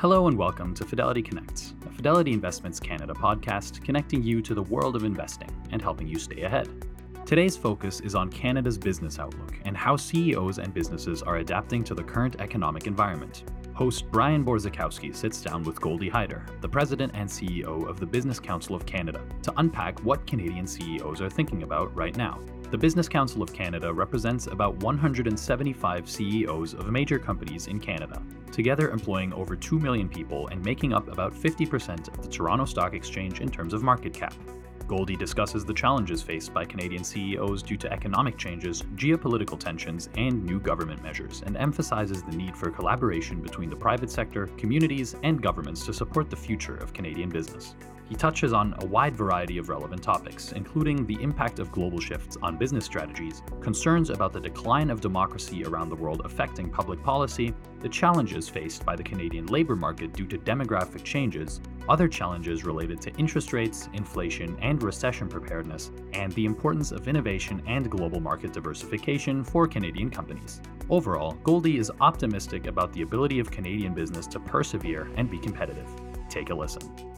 Hello and welcome to Fidelity Connects, a Fidelity Investments Canada podcast connecting you to the world of investing and helping you stay ahead. Today's focus is on Canada's business outlook and how CEOs and businesses are adapting to the current economic environment. Host Brian Borzakowski sits down with Goldy Hyder, the president and CEO of the Business Council of Canada, to unpack what Canadian CEOs are thinking about right now. The Business Council of Canada represents about 175 CEOs of major companies in Canada, together employing over 2 million people and making up about 50% of the Toronto Stock Exchange in terms of market cap. Goldy discusses the challenges faced by Canadian CEOs due to economic changes, geopolitical tensions, and new government measures, and emphasizes the need for collaboration between the private sector, communities, and governments to support the future of Canadian business. He touches on a wide variety of relevant topics, including the impact of global shifts on business strategies, concerns about the decline of democracy around the world affecting public policy, the challenges faced by the Canadian labour market due to demographic changes, other challenges related to interest rates, inflation, and recession preparedness, and the importance of innovation and global market diversification for Canadian companies. Overall, Goldy is optimistic about the ability of Canadian business to persevere and be competitive. Take a listen.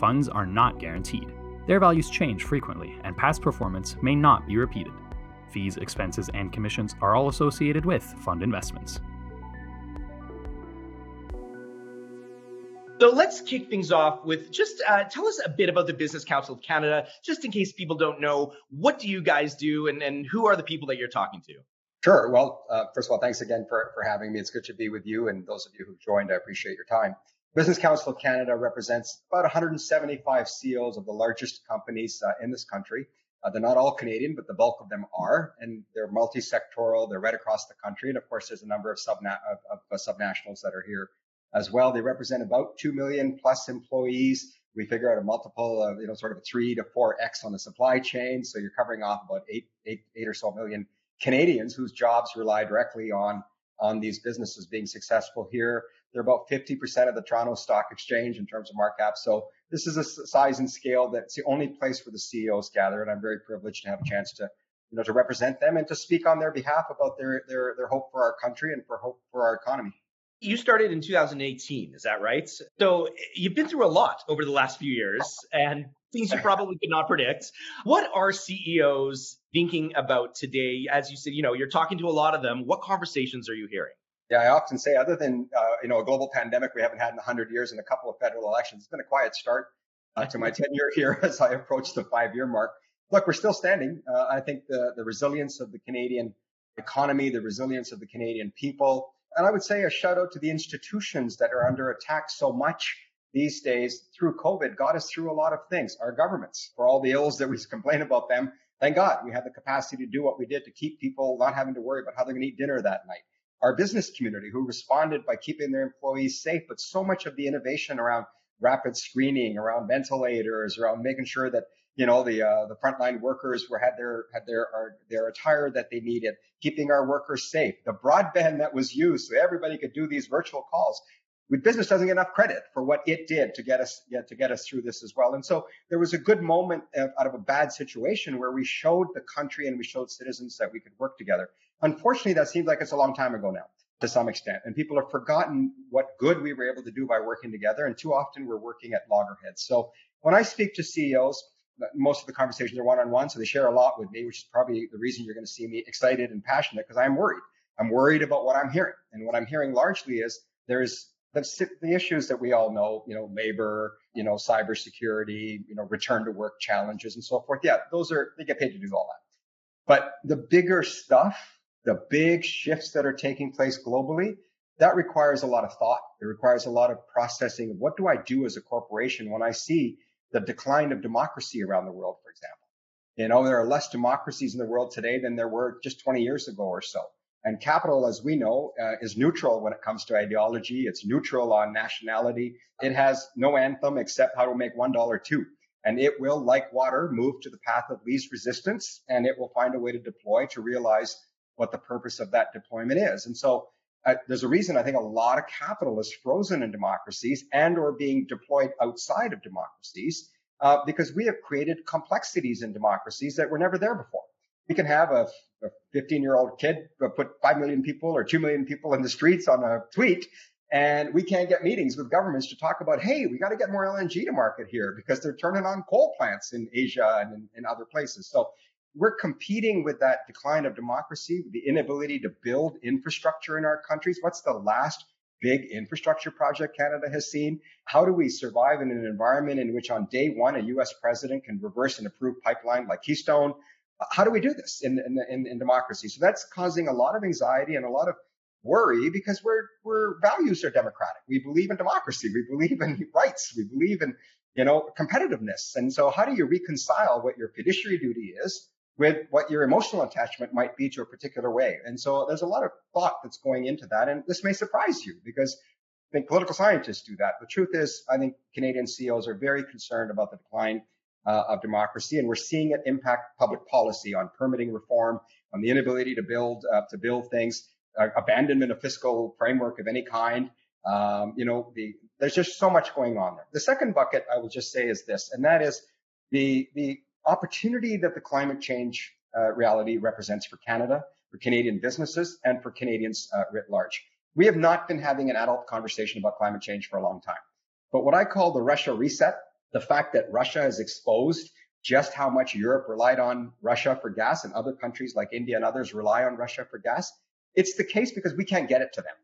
Funds are not guaranteed. Their values change frequently, and past performance may not be repeated. Fees, expenses, and commissions are all associated with fund investments. So let's kick things off with just uh, tell us a bit about the Business Council of Canada, just in case people don't know. What do you guys do, and, and who are the people that you're talking to? Sure. Well, uh, first of all, thanks again for, for having me. It's good to be with you and those of you who've joined. I appreciate your time. Business Council of Canada represents about 175 CEOs of the largest companies uh, in this country. Uh, they're not all Canadian, but the bulk of them are, and they're multi-sectoral. They're right across the country, and of course, there's a number of, subna- of, of uh, subnationals that are here as well. They represent about two million plus employees. We figure out a multiple of you know sort of a three to four x on the supply chain, so you're covering off about eight, eight, eight or so million Canadians whose jobs rely directly on on these businesses being successful here. They're about 50% of the Toronto Stock Exchange in terms of market cap. So this is a size and scale that's the only place where the CEOs gather. And I'm very privileged to have a chance to, you know, to represent them and to speak on their behalf about their, their, their hope for our country and for hope for our economy. You started in 2018, is that right? So you've been through a lot over the last few years and things you probably could not predict. What are CEOs thinking about today? As you said, you know, you're talking to a lot of them. What conversations are you hearing? Yeah, I often say, other than uh, you know a global pandemic we haven't had in 100 years and a couple of federal elections, it's been a quiet start uh, to my tenure here as I approach the five-year mark. Look, we're still standing. Uh, I think the the resilience of the Canadian economy, the resilience of the Canadian people, and I would say a shout out to the institutions that are under attack so much these days through COVID got us through a lot of things. Our governments, for all the ills that we complain about them, thank God we had the capacity to do what we did to keep people not having to worry about how they're going to eat dinner that night our business community who responded by keeping their employees safe. But so much of the innovation around rapid screening, around ventilators, around making sure that you know the uh, the frontline workers were had their had their our, their attire that they needed, keeping our workers safe. The broadband that was used so everybody could do these virtual calls business doesn't get enough credit for what it did to get us yeah, to get us through this as well. And so there was a good moment out of a bad situation where we showed the country and we showed citizens that we could work together. Unfortunately, that seems like it's a long time ago now to some extent, and people have forgotten what good we were able to do by working together. And too often we're working at loggerheads. So when I speak to CEOs, most of the conversations are one-on-one, so they share a lot with me, which is probably the reason you're going to see me excited and passionate because I'm worried. I'm worried about what I'm hearing, and what I'm hearing largely is there's the, the issues that we all know, you know, labor, you know, cybersecurity, you know, return to work challenges and so forth. Yeah, those are, they get paid to do all that. But the bigger stuff, the big shifts that are taking place globally, that requires a lot of thought. It requires a lot of processing what do I do as a corporation when I see the decline of democracy around the world, for example. You know, there are less democracies in the world today than there were just 20 years ago or so. And capital, as we know, uh, is neutral when it comes to ideology. It's neutral on nationality. It has no anthem except how to make $1 too. And it will, like water, move to the path of least resistance and it will find a way to deploy to realize what the purpose of that deployment is. And so uh, there's a reason I think a lot of capital is frozen in democracies and or being deployed outside of democracies uh, because we have created complexities in democracies that were never there before. We can have a, a 15 year old kid put 5 million people or 2 million people in the streets on a tweet and we can't get meetings with governments to talk about, hey, we got to get more LNG to market here because they're turning on coal plants in Asia and in, in other places. So we're competing with that decline of democracy, the inability to build infrastructure in our countries. What's the last big infrastructure project Canada has seen? How do we survive in an environment in which on day one, a US president can reverse an approved pipeline like Keystone? How do we do this in, in, in democracy? So that's causing a lot of anxiety and a lot of worry because we're, we're values are democratic. We believe in democracy. We believe in rights. We believe in, you know, competitiveness. And so how do you reconcile what your fiduciary duty is with what your emotional attachment might be to a particular way? And so there's a lot of thought that's going into that. And this may surprise you because I think political scientists do that. The truth is, I think Canadian CEOs are very concerned about the decline uh, of democracy, and we're seeing it impact public policy on permitting reform, on the inability to build uh, to build things uh, abandonment of fiscal framework of any kind. Um, you know, the, there's just so much going on there. The second bucket I will just say is this, and that is the the opportunity that the climate change uh, reality represents for Canada, for Canadian businesses, and for Canadians uh, writ large. We have not been having an adult conversation about climate change for a long time. But what I call the Russia reset, the fact that Russia has exposed just how much Europe relied on Russia for gas and other countries like India and others rely on Russia for gas it's the case because we can't get it to them.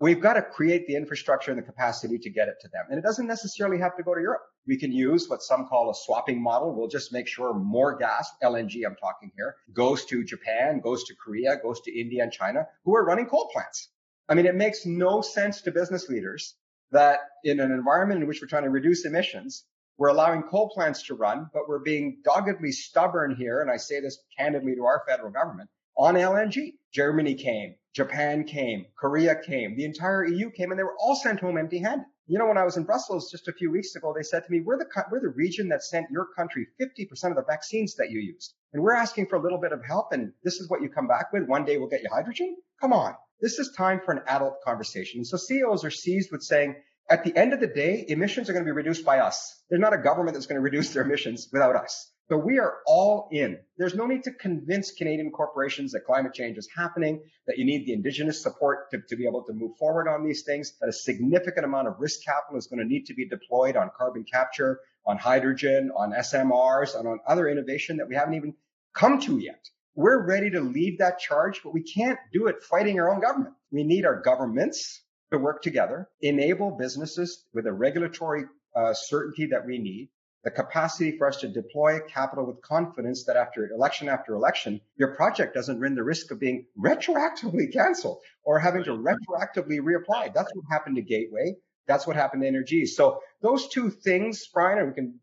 We've got to create the infrastructure and the capacity to get it to them. And it doesn't necessarily have to go to Europe. We can use what some call a swapping model. We'll just make sure more gas, LNG, I'm talking here, goes to Japan, goes to Korea, goes to India and China, who are running coal plants. I mean, it makes no sense to business leaders that in an environment in which we're trying to reduce emissions, we're allowing coal plants to run, but we're being doggedly stubborn here. And I say this candidly to our federal government on LNG. Germany came, Japan came, Korea came, the entire EU came, and they were all sent home empty handed. You know, when I was in Brussels just a few weeks ago, they said to me, we're the, we're the region that sent your country 50% of the vaccines that you used. And we're asking for a little bit of help. And this is what you come back with. One day we'll get you hydrogen. Come on. This is time for an adult conversation. So CEOs are seized with saying, at the end of the day, emissions are going to be reduced by us. There's not a government that's going to reduce their emissions without us. So we are all in. There's no need to convince Canadian corporations that climate change is happening, that you need the indigenous support to, to be able to move forward on these things, that a significant amount of risk capital is going to need to be deployed on carbon capture, on hydrogen, on SMRs, and on other innovation that we haven't even come to yet. We're ready to lead that charge, but we can't do it fighting our own government. We need our governments to work together, enable businesses with a regulatory uh, certainty that we need, the capacity for us to deploy capital with confidence that after election after election, your project doesn't run the risk of being retroactively canceled or having to retroactively reapply. That's what happened to Gateway. That's what happened to Energy. So those two things, Brian, and we can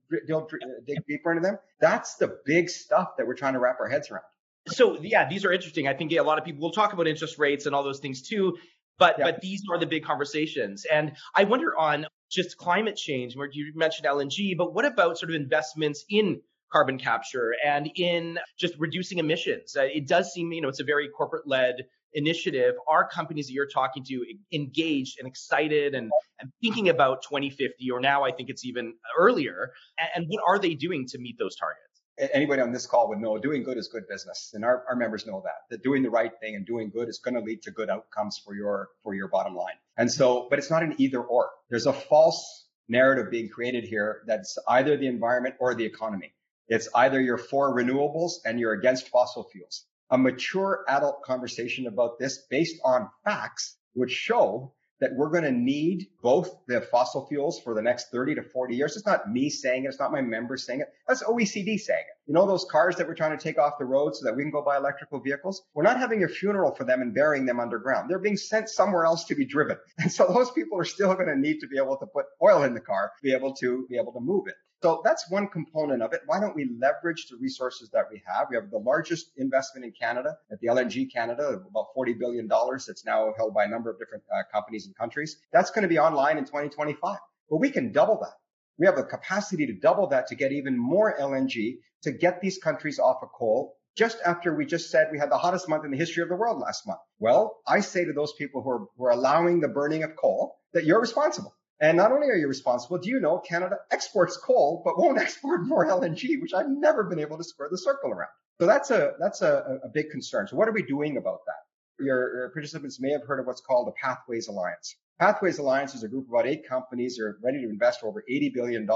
dig deeper into them. That's the big stuff that we're trying to wrap our heads around. So yeah, these are interesting. I think a lot of people will talk about interest rates and all those things too. But yeah. but these are the big conversations. And I wonder on just climate change, where you mentioned LNG, but what about sort of investments in carbon capture and in just reducing emissions? Uh, it does seem, you know, it's a very corporate led initiative. Are companies that you're talking to engaged and excited and, and thinking about 2050, or now I think it's even earlier? And, and what are they doing to meet those targets? Anybody on this call would know doing good is good business and our, our members know that that doing the right thing and doing good is going to lead to good outcomes for your for your bottom line. And so but it's not an either or. There's a false narrative being created here that's either the environment or the economy. It's either you're for renewables and you're against fossil fuels. A mature adult conversation about this based on facts would show that we're going to need both the fossil fuels for the next 30 to 40 years. It's not me saying it. It's not my members saying it. That's OECD saying it. You know, those cars that we're trying to take off the road so that we can go buy electrical vehicles? We're not having a funeral for them and burying them underground. They're being sent somewhere else to be driven. And so those people are still going to need to be able to put oil in the car, be able to be able to move it. So that's one component of it. Why don't we leverage the resources that we have? We have the largest investment in Canada at the LNG Canada, about $40 billion that's now held by a number of different uh, companies and countries. That's going to be online in 2025. But we can double that. We have the capacity to double that to get even more LNG to get these countries off of coal just after we just said we had the hottest month in the history of the world last month. Well, I say to those people who are, who are allowing the burning of coal that you're responsible. And not only are you responsible, do you know Canada exports coal, but won't export more LNG, which I've never been able to square the circle around. So that's a, that's a, a big concern. So what are we doing about that? Your, your participants may have heard of what's called the Pathways Alliance. Pathways Alliance is a group of about eight companies that are ready to invest over $80 billion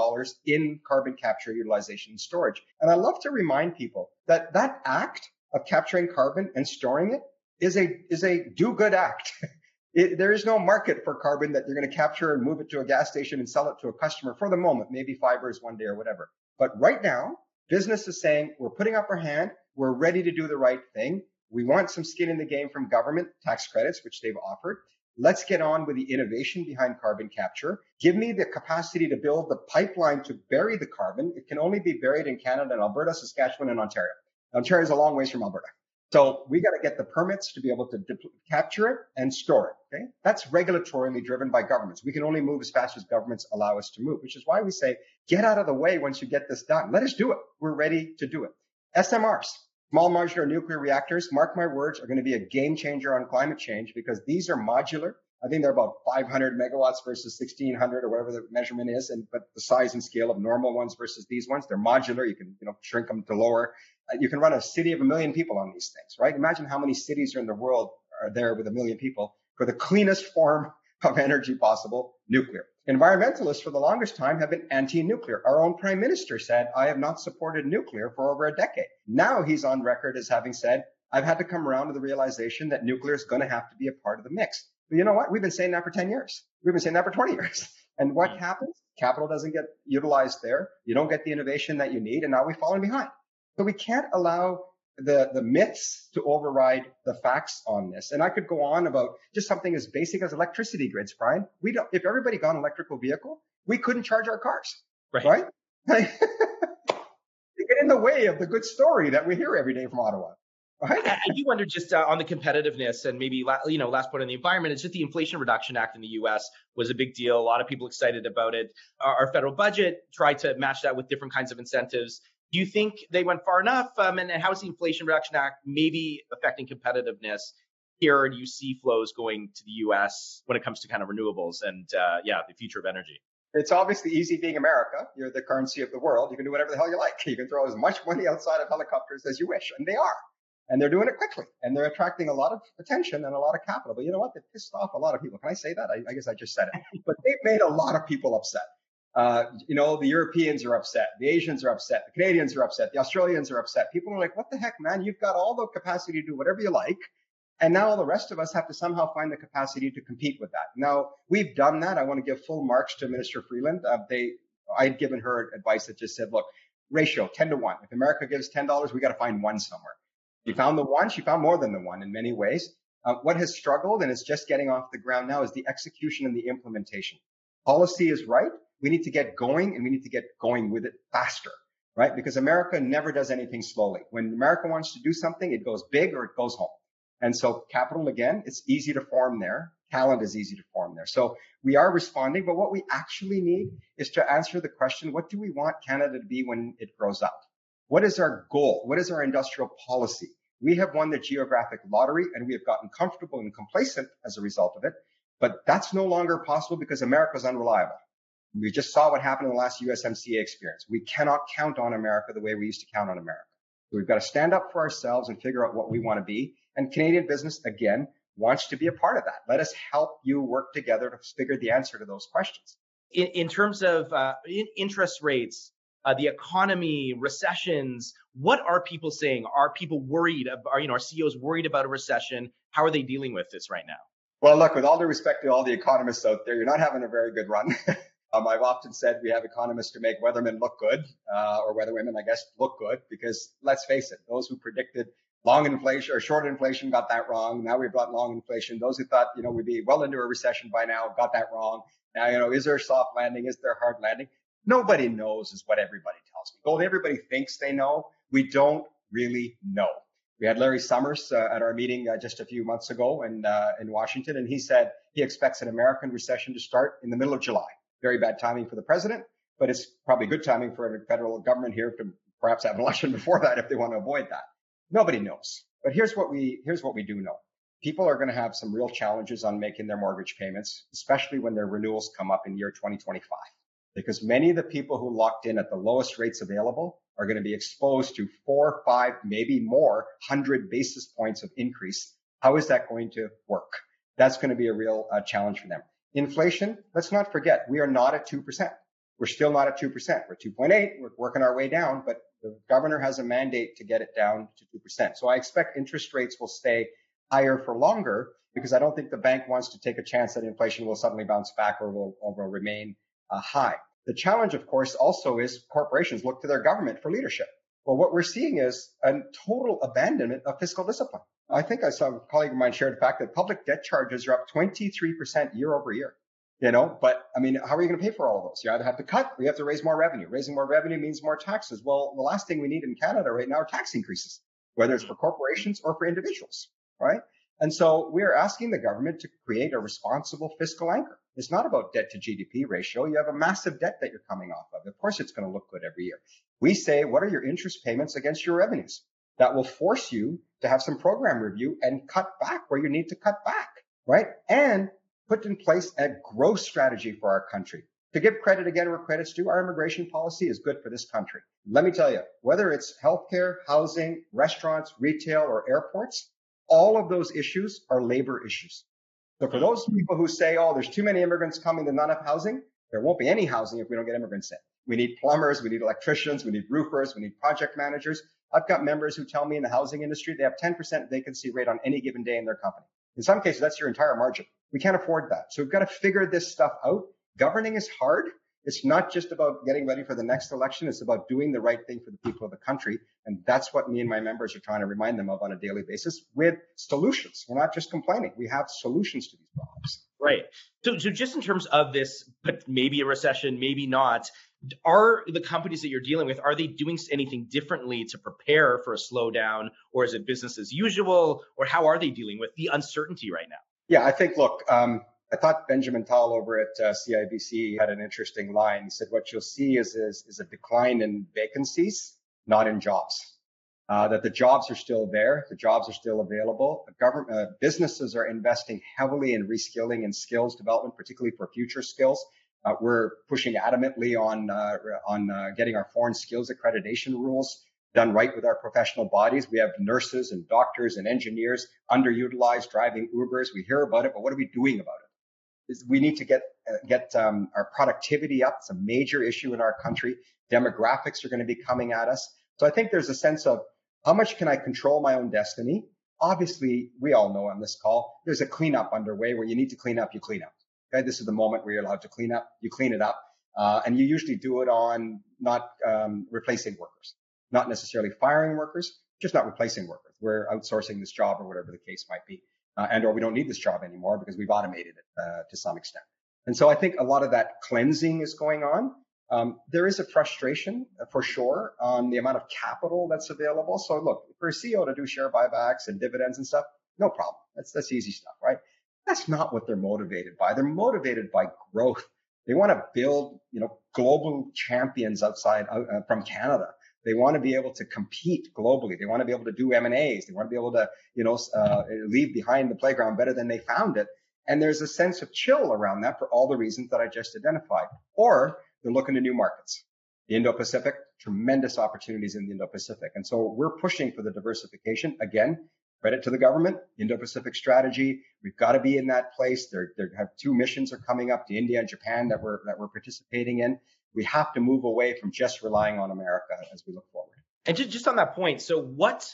in carbon capture, utilization, and storage. And I love to remind people that that act of capturing carbon and storing it is a, is a do good act. It, there is no market for carbon that you're going to capture and move it to a gas station and sell it to a customer for the moment, maybe fibers one day or whatever. But right now, business is saying we're putting up our hand. We're ready to do the right thing. We want some skin in the game from government tax credits, which they've offered. Let's get on with the innovation behind carbon capture. Give me the capacity to build the pipeline to bury the carbon. It can only be buried in Canada and Alberta, Saskatchewan, and Ontario. Ontario is a long ways from Alberta. So we got to get the permits to be able to capture it and store it. Okay. That's regulatorily driven by governments. We can only move as fast as governments allow us to move, which is why we say, get out of the way once you get this done. Let us do it. We're ready to do it. SMRs, small modular nuclear reactors, mark my words, are going to be a game changer on climate change because these are modular. I think they're about 500 megawatts versus 1600 or whatever the measurement is. And, but the size and scale of normal ones versus these ones, they're modular. You can, you know, shrink them to lower Uh, you can run a city of a million people on these things, right? Imagine how many cities are in the world are there with a million people for the cleanest form of energy possible, nuclear. Environmentalists for the longest time have been anti-nuclear. Our own prime minister said, I have not supported nuclear for over a decade. Now he's on record as having said, I've had to come around to the realization that nuclear is going to have to be a part of the mix. But you know what? We've been saying that for 10 years. We've been saying that for 20 years. And what happens? Capital doesn't get utilized there. You don't get the innovation that you need. And now we've fallen behind. So we can't allow the, the myths to override the facts on this. And I could go on about just something as basic as electricity grids, Brian. We don't, if everybody got an electrical vehicle, we couldn't charge our cars. Right. Right. get in the way of the good story that we hear every day from Ottawa. Right? I, I do wonder just uh, on the competitiveness and maybe la- you know last point on the environment. It's just the Inflation Reduction Act in the U.S. was a big deal. A lot of people excited about it. Our, our federal budget tried to match that with different kinds of incentives. Do you think they went far enough? Um, and, and how is the Inflation Reduction Act maybe affecting competitiveness? Here, do you see flows going to the U.S. when it comes to kind of renewables and uh, yeah, the future of energy? It's obviously easy being America. You're the currency of the world. You can do whatever the hell you like. You can throw as much money outside of helicopters as you wish, and they are. And they're doing it quickly, and they're attracting a lot of attention and a lot of capital. But you know what? They pissed off a lot of people. Can I say that? I, I guess I just said it. But they've made a lot of people upset. Uh, you know, the Europeans are upset, the Asians are upset, the Canadians are upset, the Australians are upset. People are like, what the heck, man? You've got all the capacity to do whatever you like. And now all the rest of us have to somehow find the capacity to compete with that. Now, we've done that. I want to give full marks to Minister Freeland. Uh, they, I'd given her advice that just said, look, ratio 10 to 1. If America gives $10, we got to find one somewhere. She found the one, she found more than the one in many ways. Uh, what has struggled and is just getting off the ground now is the execution and the implementation. Policy is right. We need to get going and we need to get going with it faster, right? Because America never does anything slowly. When America wants to do something, it goes big or it goes home. And so capital, again, it's easy to form there. Talent is easy to form there. So we are responding, but what we actually need is to answer the question, what do we want Canada to be when it grows up? What is our goal? What is our industrial policy? We have won the geographic lottery and we have gotten comfortable and complacent as a result of it. But that's no longer possible because America is unreliable. We just saw what happened in the last USMCA experience. We cannot count on America the way we used to count on America. So we've got to stand up for ourselves and figure out what we want to be. And Canadian business, again, wants to be a part of that. Let us help you work together to figure the answer to those questions. In, in terms of uh, in interest rates, uh, the economy, recessions, what are people saying? Are people worried? Are you know, are CEOs worried about a recession? How are they dealing with this right now? Well, look, with all due respect to all the economists out there, you're not having a very good run. Um, I've often said we have economists to make weathermen look good, uh, or weatherwomen, I guess, look good, because let's face it, those who predicted long inflation or short inflation got that wrong. Now we've got long inflation. Those who thought, you know, we'd be well into a recession by now got that wrong. Now, you know, is there a soft landing? Is there a hard landing? Nobody knows is what everybody tells me. Gold, everybody thinks they know. We don't really know. We had Larry Summers uh, at our meeting uh, just a few months ago in, uh, in Washington, and he said he expects an American recession to start in the middle of July. Very bad timing for the president, but it's probably good timing for a federal government here to perhaps have an election before that if they want to avoid that. Nobody knows. But here's what we here's what we do know. People are going to have some real challenges on making their mortgage payments, especially when their renewals come up in year 2025 because many of the people who locked in at the lowest rates available are going to be exposed to four, five, maybe more hundred basis points of increase. How is that going to work? That's going to be a real uh, challenge for them. Inflation, let's not forget, we are not at 2%. We're still not at 2%. We're 2.8. We're working our way down, but the governor has a mandate to get it down to 2%. So I expect interest rates will stay higher for longer because I don't think the bank wants to take a chance that inflation will suddenly bounce back or will, or will remain uh, high. The challenge, of course, also is corporations look to their government for leadership. Well, what we're seeing is a total abandonment of fiscal discipline. I think I saw a colleague of mine share the fact that public debt charges are up 23% year over year. You know, but I mean, how are you going to pay for all of those? You either have to cut or you have to raise more revenue. Raising more revenue means more taxes. Well, the last thing we need in Canada right now are tax increases, whether it's for mm-hmm. corporations or for individuals, right? And so we're asking the government to create a responsible fiscal anchor. It's not about debt to GDP ratio. You have a massive debt that you're coming off of. Of course, it's going to look good every year. We say, what are your interest payments against your revenues? That will force you to have some program review and cut back where you need to cut back, right? And put in place a growth strategy for our country. To give credit again where credit's due, our immigration policy is good for this country. Let me tell you, whether it's healthcare, housing, restaurants, retail, or airports, all of those issues are labor issues. So for those people who say, oh, there's too many immigrants coming, there's not enough housing, there won't be any housing if we don't get immigrants in. We need plumbers, we need electricians, we need roofers, we need project managers. I've got members who tell me in the housing industry they have 10% vacancy rate on any given day in their company. In some cases, that's your entire margin. We can't afford that. So we've got to figure this stuff out. Governing is hard. It's not just about getting ready for the next election. It's about doing the right thing for the people of the country. And that's what me and my members are trying to remind them of on a daily basis with solutions. We're not just complaining. We have solutions to these problems. Right. So, so just in terms of this, but maybe a recession, maybe not, are the companies that you're dealing with, are they doing anything differently to prepare for a slowdown or is it business as usual or how are they dealing with the uncertainty right now? Yeah, I think, look, um, I thought Benjamin Tal over at uh, CIBC had an interesting line. He said, what you'll see is, is, is a decline in vacancies, not in jobs. Uh, that the jobs are still there, the jobs are still available. Government uh, businesses are investing heavily in reskilling and skills development, particularly for future skills. Uh, we're pushing adamantly on uh, on uh, getting our foreign skills accreditation rules done right with our professional bodies. We have nurses and doctors and engineers underutilized driving Ubers. We hear about it, but what are we doing about it? We need to get uh, get um, our productivity up. It's a major issue in our country. Demographics are going to be coming at us. So I think there's a sense of how much can I control my own destiny? Obviously, we all know on this call, there's a cleanup underway where you need to clean up, you clean up. Okay, this is the moment where you're allowed to clean up, you clean it up, uh, and you usually do it on not um, replacing workers, not necessarily firing workers, just not replacing workers. We're outsourcing this job or whatever the case might be uh, and or we don't need this job anymore because we've automated it uh, to some extent. And so I think a lot of that cleansing is going on. Um, there is a frustration uh, for sure on the amount of capital that's available. So look, for a CEO to do share buybacks and dividends and stuff, no problem. That's that's easy stuff, right? That's not what they're motivated by. They're motivated by growth. They want to build, you know, global champions outside uh, uh from Canada. They want to be able to compete globally. They want to be able to do M&As. They want to be able to, you know, uh, leave behind the playground better than they found it. And there's a sense of chill around that for all the reasons that I just identified. Or they're looking to new markets. The Indo-Pacific, tremendous opportunities in the Indo-Pacific. And so we're pushing for the diversification. Again, credit to the government, Indo-Pacific strategy. We've got to be in that place. There, there have two missions are coming up to India and Japan that we're, that we're participating in we have to move away from just relying on America as we look forward. And just, just on that point, so what,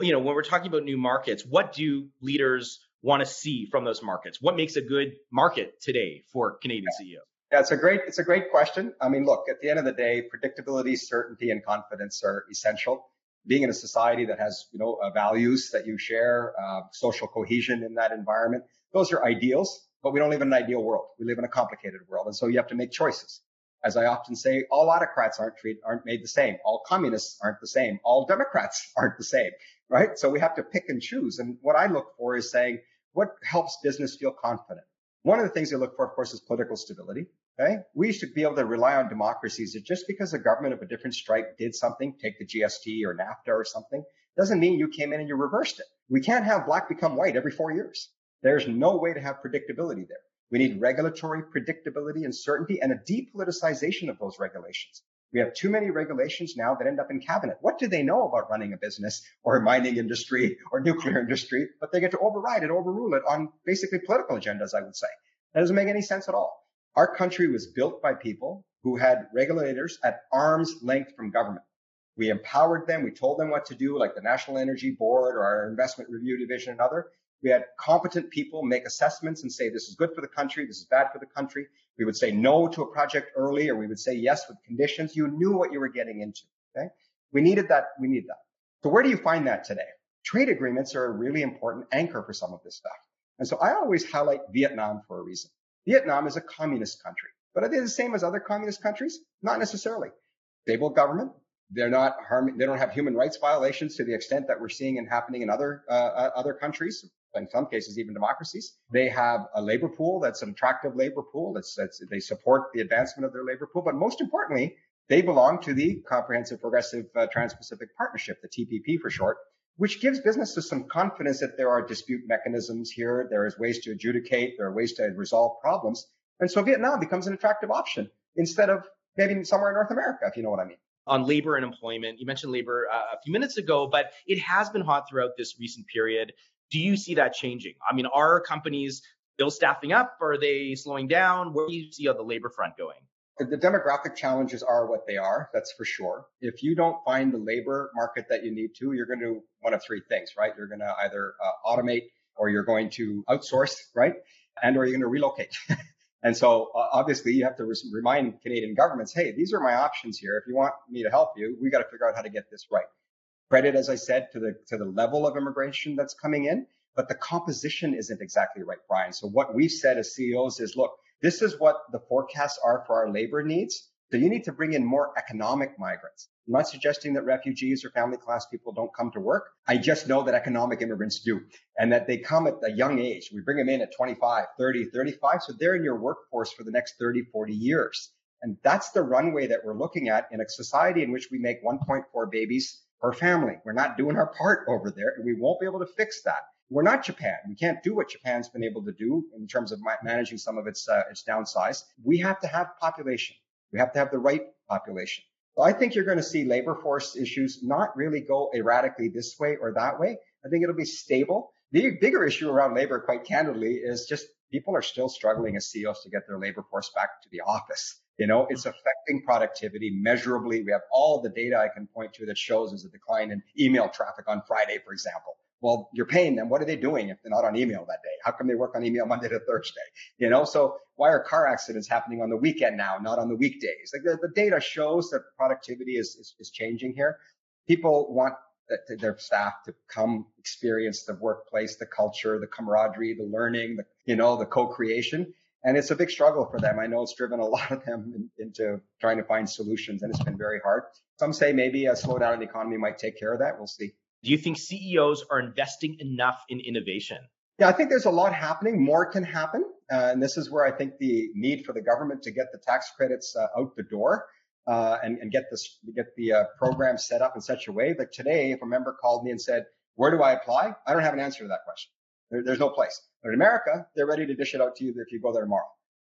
you know, when we're talking about new markets, what do leaders want to see from those markets? What makes a good market today for Canadian yeah. CEOs? Yeah, it's a great it's a great question. I mean, look, at the end of the day, predictability, certainty, and confidence are essential. Being in a society that has you know uh, values that you share, uh, social cohesion in that environment, those are ideals. But we don't live in an ideal world. We live in a complicated world, and so you have to make choices. As I often say, all autocrats aren't treated, aren't made the same. All communists aren't the same. All Democrats aren't the same, right? So we have to pick and choose. And what I look for is saying, what helps business feel confident? One of the things they look for, of course, is political stability. Okay. We should be able to rely on democracies that just because a government of a different stripe did something, take the GST or NAFTA or something, doesn't mean you came in and you reversed it. We can't have black become white every four years. There's no way to have predictability there. We need regulatory predictability and certainty and a depoliticization of those regulations. We have too many regulations now that end up in cabinet. What do they know about running a business or a mining industry or nuclear industry? But they get to override it, overrule it on basically political agendas, I would say. That doesn't make any sense at all. Our country was built by people who had regulators at arm's length from government. We empowered them. We told them what to do, like the National Energy Board or our Investment Review Division and other. We had competent people make assessments and say, this is good for the country. This is bad for the country. We would say no to a project early, or we would say yes with conditions. You knew what you were getting into. Okay. We needed that. We need that. So where do you find that today? Trade agreements are a really important anchor for some of this stuff. And so I always highlight Vietnam for a reason. Vietnam is a communist country, but are they the same as other communist countries? Not necessarily. Stable government. They're not harming, they don't have human rights violations to the extent that we're seeing and happening in other, uh, uh other countries in some cases even democracies. They have a labor pool that's an attractive labor pool. That's, that's, they support the advancement of their labor pool. But most importantly, they belong to the Comprehensive Progressive uh, Trans-Pacific Partnership, the TPP for short, which gives businesses some confidence that there are dispute mechanisms here. There is ways to adjudicate. There are ways to resolve problems. And so Vietnam becomes an attractive option instead of maybe somewhere in North America, if you know what I mean on labor and employment. You mentioned labor uh, a few minutes ago, but it has been hot throughout this recent period. Do you see that changing? I mean, are companies still staffing up? Are they slowing down? Where do you see the labor front going? The demographic challenges are what they are. That's for sure. If you don't find the labor market that you need to, you're going to do one of three things, right? You're going to either uh, automate or you're going to outsource, right? And or you're going to relocate. and so uh, obviously you have to remind Canadian governments, hey, these are my options here. If you want me to help you, we got to figure out how to get this right credit, as I said, to the to the level of immigration that's coming in, but the composition isn't exactly right, Brian. So what we've said as CEOs is, look, this is what the forecasts are for our labor needs. So you need to bring in more economic migrants. I'm not suggesting that refugees or family class people don't come to work. I just know that economic immigrants do and that they come at a young age. We bring them in at 25, 30, 35. So they're in your workforce for the next 30, 40 years. And that's the runway that we're looking at in a society in which we make 1.4 babies our family. We're not doing our part over there and we won't be able to fix that. We're not Japan. We can't do what Japan's been able to do in terms of managing some of its, uh, its downsize. We have to have population. We have to have the right population. So I think you're going to see labor force issues not really go erratically this way or that way. I think it'll be stable. The bigger issue around labor, quite candidly, is just people are still struggling as CEOs to get their labor force back to the office. You know, it's affecting productivity measurably. We have all the data I can point to that shows there's a decline in email traffic on Friday, for example. Well, you're paying them. What are they doing if they're not on email that day? How come they work on email Monday to Thursday? You know, so why are car accidents happening on the weekend now, not on the weekdays? Like the, the data shows that productivity is, is, is changing here. People want their staff to come experience the workplace, the culture, the camaraderie, the learning, the, you know, the co-creation. And it's a big struggle for them. I know it's driven a lot of them in, into trying to find solutions and it's been very hard. Some say maybe a slowdown in the economy might take care of that. We'll see. Do you think CEOs are investing enough in innovation? Yeah, I think there's a lot happening. More can happen. Uh, and this is where I think the need for the government to get the tax credits uh, out the door uh, and, and, get this, get the uh, program set up in such a way that today, if a member called me and said, where do I apply? I don't have an answer to that question. There, there's no place. But in America, they're ready to dish it out to you if you go there tomorrow.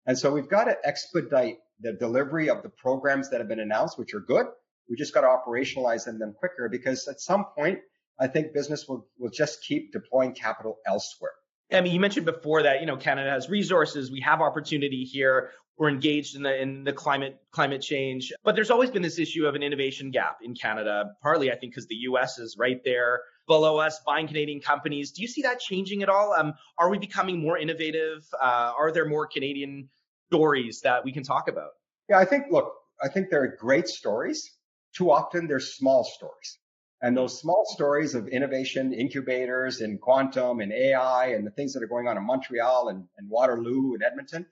And so we've got to expedite the delivery of the programs that have been announced, which are good. We just got to operationalize them, quicker because at some point, I think business will, will just keep deploying capital elsewhere. I mean, you mentioned before that, you know, Canada has resources. We have opportunity here. We're engaged in the, in the climate, climate change, but there's always been this issue of an innovation gap in Canada, partly, I think, because the US is right there below us, buying Canadian companies. Do you see that changing at all? Um, are we becoming more innovative? Uh, are there more Canadian stories that we can talk about? Yeah, I think, look, I think there are great stories. Too often they're small stories. And those small stories of innovation incubators in quantum and AI and the things that are going on in Montreal and, and Waterloo and Edmonton,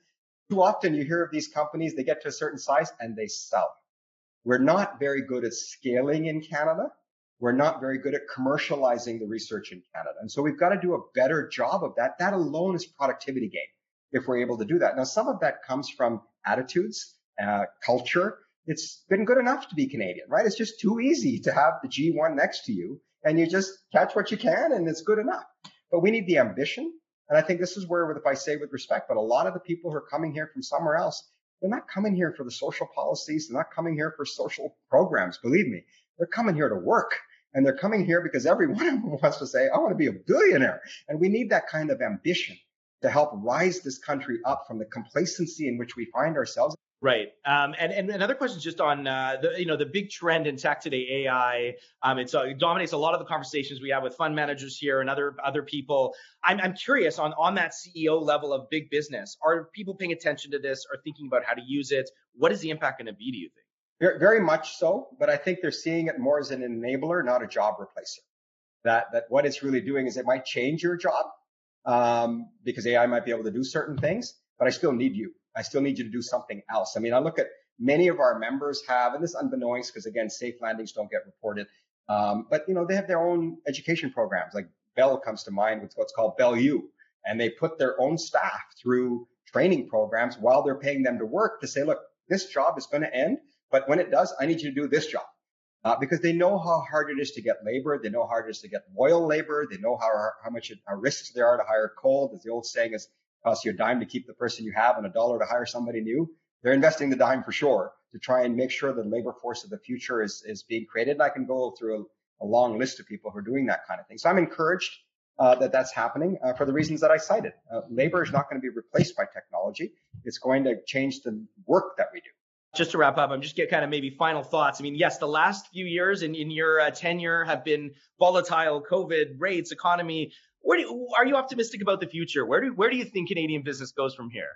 Too often you hear of these companies, they get to a certain size and they sell. We're not very good at scaling in Canada. We're not very good at commercializing the research in Canada. And so we've got to do a better job of that. That alone is productivity gain if we're able to do that. Now, some of that comes from attitudes, uh, culture. It's been good enough to be Canadian, right? It's just too easy to have the G1 next to you and you just catch what you can and it's good enough. But we need the ambition. And I think this is where, if I say with respect, but a lot of the people who are coming here from somewhere else, they're not coming here for the social policies. They're not coming here for social programs. Believe me, they're coming here to work. And they're coming here because every one of them wants to say, I want to be a billionaire. And we need that kind of ambition to help rise this country up from the complacency in which we find ourselves. Right. Um, and, and another question is just on uh, the you know the big trend in tech today, AI. Um, it's, uh, it dominates a lot of the conversations we have with fund managers here and other other people. I'm, I'm curious on on that CEO level of big business. Are people paying attention to this? Or thinking about how to use it? What is the impact going to be? Do you think? Very much so, but I think they're seeing it more as an enabler, not a job replacer. That that what it's really doing is it might change your job um, because AI might be able to do certain things, but I still need you. I still need you to do something else. I mean, I look at many of our members have, and this unbeknownst, because again, safe landings don't get reported. Um, but you know, they have their own education programs. Like Bell comes to mind with what's called Bell U, and they put their own staff through training programs while they're paying them to work to say, look, this job is going to end, but when it does, I need you to do this job. Uh, because they know how hard it is to get labor. They know how hard it is to get loyal labor. They know how, how much it, how risks there are to hire cold. As the old saying is, costs you a dime to keep the person you have and a dollar to hire somebody new. They're investing the dime for sure to try and make sure the labor force of the future is, is being created. And I can go through a, a long list of people who are doing that kind of thing. So I'm encouraged uh, that that's happening uh, for the reasons that I cited. Uh, labor is not going to be replaced by technology. It's going to change the work that we do. Just to wrap up, I'm just get kind of maybe final thoughts. I mean, yes, the last few years in, in your uh, tenure have been volatile, COVID, rates, economy. Where do, are you optimistic about the future? Where do where do you think Canadian business goes from here?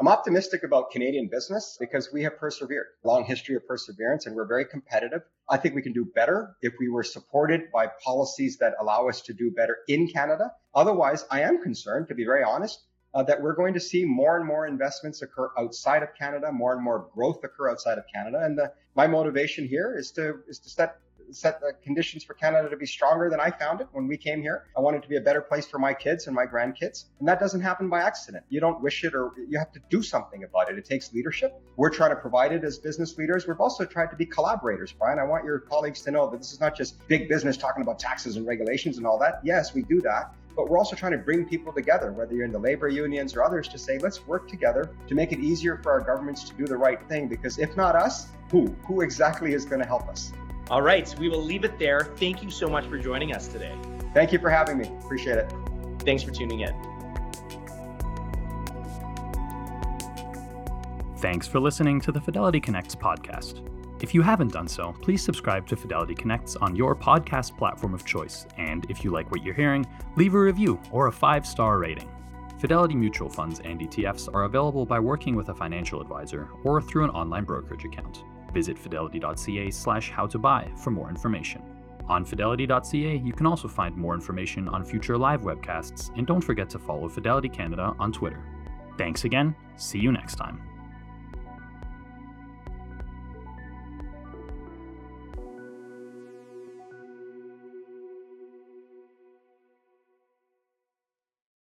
I'm optimistic about Canadian business because we have persevered, long history of perseverance, and we're very competitive. I think we can do better if we were supported by policies that allow us to do better in Canada. Otherwise, I am concerned, to be very honest, uh, that we're going to see more and more investments occur outside of Canada, more and more growth occur outside of Canada. And the, my motivation here is to is to set set the conditions for Canada to be stronger than I found it when we came here. I want it to be a better place for my kids and my grandkids. And that doesn't happen by accident. You don't wish it or you have to do something about it. It takes leadership. We're trying to provide it as business leaders. We've also tried to be collaborators, Brian. I want your colleagues to know that this is not just big business talking about taxes and regulations and all that. Yes, we do that but we're also trying to bring people together, whether you're in the labor unions or others, to say, let's work together to make it easier for our governments to do the right thing. Because if not us, who? Who exactly is going to help us? All right, we will leave it there. Thank you so much for joining us today. Thank you for having me. Appreciate it. Thanks for tuning in. Thanks for listening to the Fidelity Connects podcast. If you haven't done so, please subscribe to Fidelity Connects on your podcast platform of choice. And if you like what you're hearing, leave a review or a five star rating. Fidelity mutual funds and ETFs are available by working with a financial advisor or through an online brokerage account. Visit fidelity.ca slash how to buy for more information. On fidelity.ca, you can also find more information on future live webcasts, and don't forget to follow Fidelity Canada on Twitter. Thanks again, see you next time.